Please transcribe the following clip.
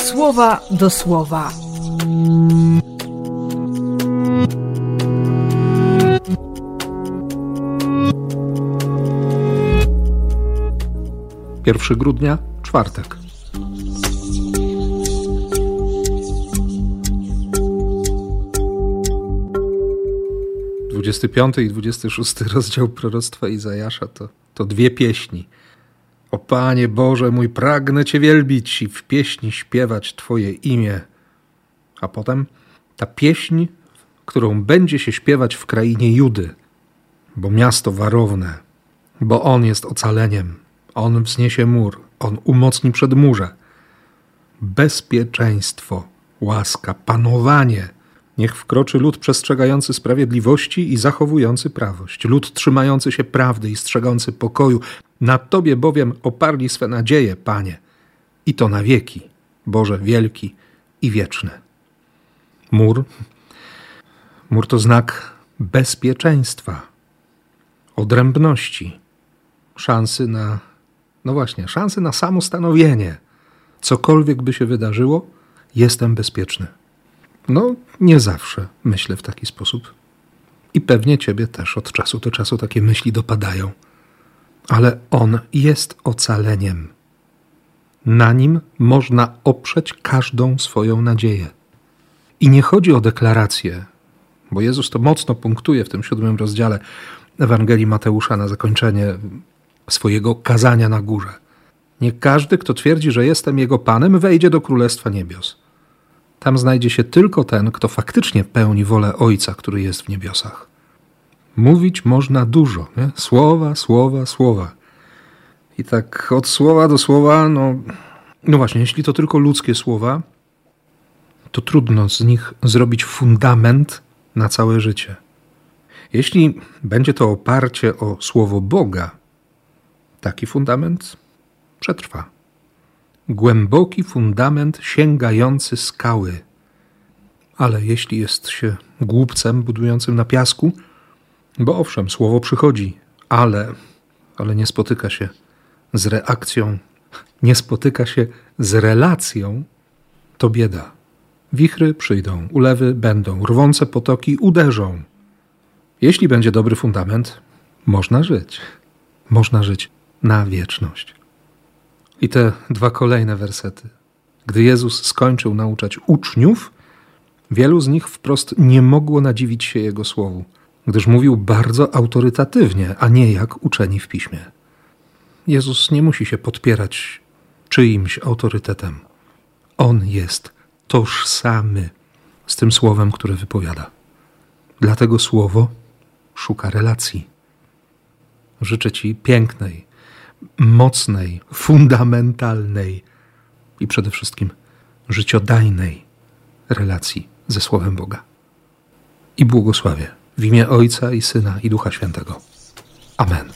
słowa do słowa. Pierwszy grudnia, czwartek. Dwudziesty piąty i dwudziesty szósty rozdział proroctwa Izajasza to, to dwie pieśni – o Panie Boże mój, pragnę Cię wielbić i w pieśni śpiewać Twoje imię. A potem ta pieśń, którą będzie się śpiewać w krainie Judy, bo miasto warowne, bo On jest ocaleniem, On wzniesie mur, On umocni przedmurze. Bezpieczeństwo, łaska, panowanie – Niech wkroczy lud przestrzegający sprawiedliwości i zachowujący prawość, lud trzymający się prawdy i strzegący pokoju. Na Tobie bowiem oparli swe nadzieje, Panie, i to na wieki, Boże wielki i wieczny. Mur. Mur to znak bezpieczeństwa, odrębności, szansy na, no właśnie, szansy na samostanowienie. Cokolwiek by się wydarzyło, jestem bezpieczny. No, nie zawsze myślę w taki sposób. I pewnie ciebie też od czasu do czasu takie myśli dopadają. Ale on jest ocaleniem. Na nim można oprzeć każdą swoją nadzieję. I nie chodzi o deklarację, bo Jezus to mocno punktuje w tym siódmym rozdziale Ewangelii Mateusza na zakończenie swojego kazania na górze. Nie każdy, kto twierdzi, że jestem Jego Panem, wejdzie do Królestwa Niebios. Tam znajdzie się tylko ten, kto faktycznie pełni wolę Ojca, który jest w niebiosach. Mówić można dużo, nie? słowa, słowa, słowa. I tak od słowa do słowa, no, no właśnie, jeśli to tylko ludzkie słowa, to trudno z nich zrobić fundament na całe życie. Jeśli będzie to oparcie o słowo Boga, taki fundament przetrwa głęboki fundament sięgający skały. Ale jeśli jest się głupcem budującym na piasku, bo owszem, słowo przychodzi, ale, ale nie spotyka się z reakcją, nie spotyka się z relacją, to bieda. Wichry przyjdą, ulewy będą, rwące potoki uderzą. Jeśli będzie dobry fundament, można żyć. Można żyć na wieczność. I te dwa kolejne wersety. Gdy Jezus skończył nauczać uczniów, wielu z nich wprost nie mogło nadziwić się Jego słowu, gdyż mówił bardzo autorytatywnie, a nie jak uczeni w piśmie. Jezus nie musi się podpierać czyimś autorytetem. On jest tożsamy z tym słowem, które wypowiada. Dlatego słowo szuka relacji. Życzę Ci pięknej, mocnej, fundamentalnej i przede wszystkim życiodajnej relacji ze Słowem Boga. I błogosławię w imię Ojca i Syna i Ducha Świętego. Amen.